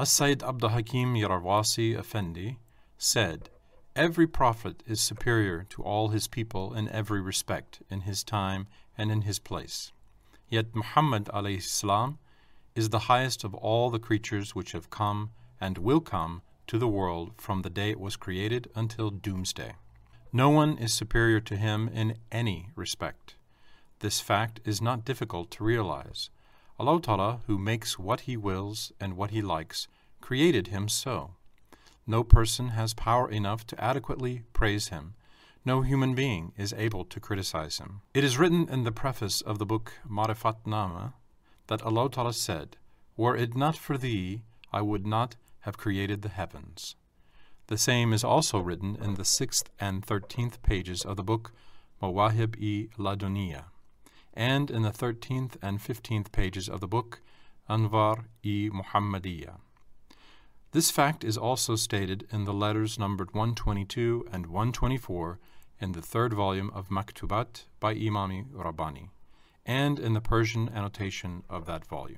As-Sayyid Abdul Hakim Yarawasi Effendi said, Every prophet is superior to all his people in every respect, in his time and in his place. Yet Muhammad salam is the highest of all the creatures which have come and will come to the world from the day it was created until doomsday. No one is superior to him in any respect. This fact is not difficult to realize. Allah Ta'ala, who makes what He wills and what He likes, created him so. No person has power enough to adequately praise Him. No human being is able to criticize Him. It is written in the preface of the book Marifat Nama that Allah Ta'ala said, Were it not for thee, I would not have created the heavens. The same is also written in the sixth and thirteenth pages of the book Mawahib-i Laduniya, and in the thirteenth and fifteenth pages of the book Anwar-i Muhammadiyya. This fact is also stated in the letters numbered 122 and 124 in the third volume of Maktubat by Imami Rabbani, and in the Persian annotation of that volume.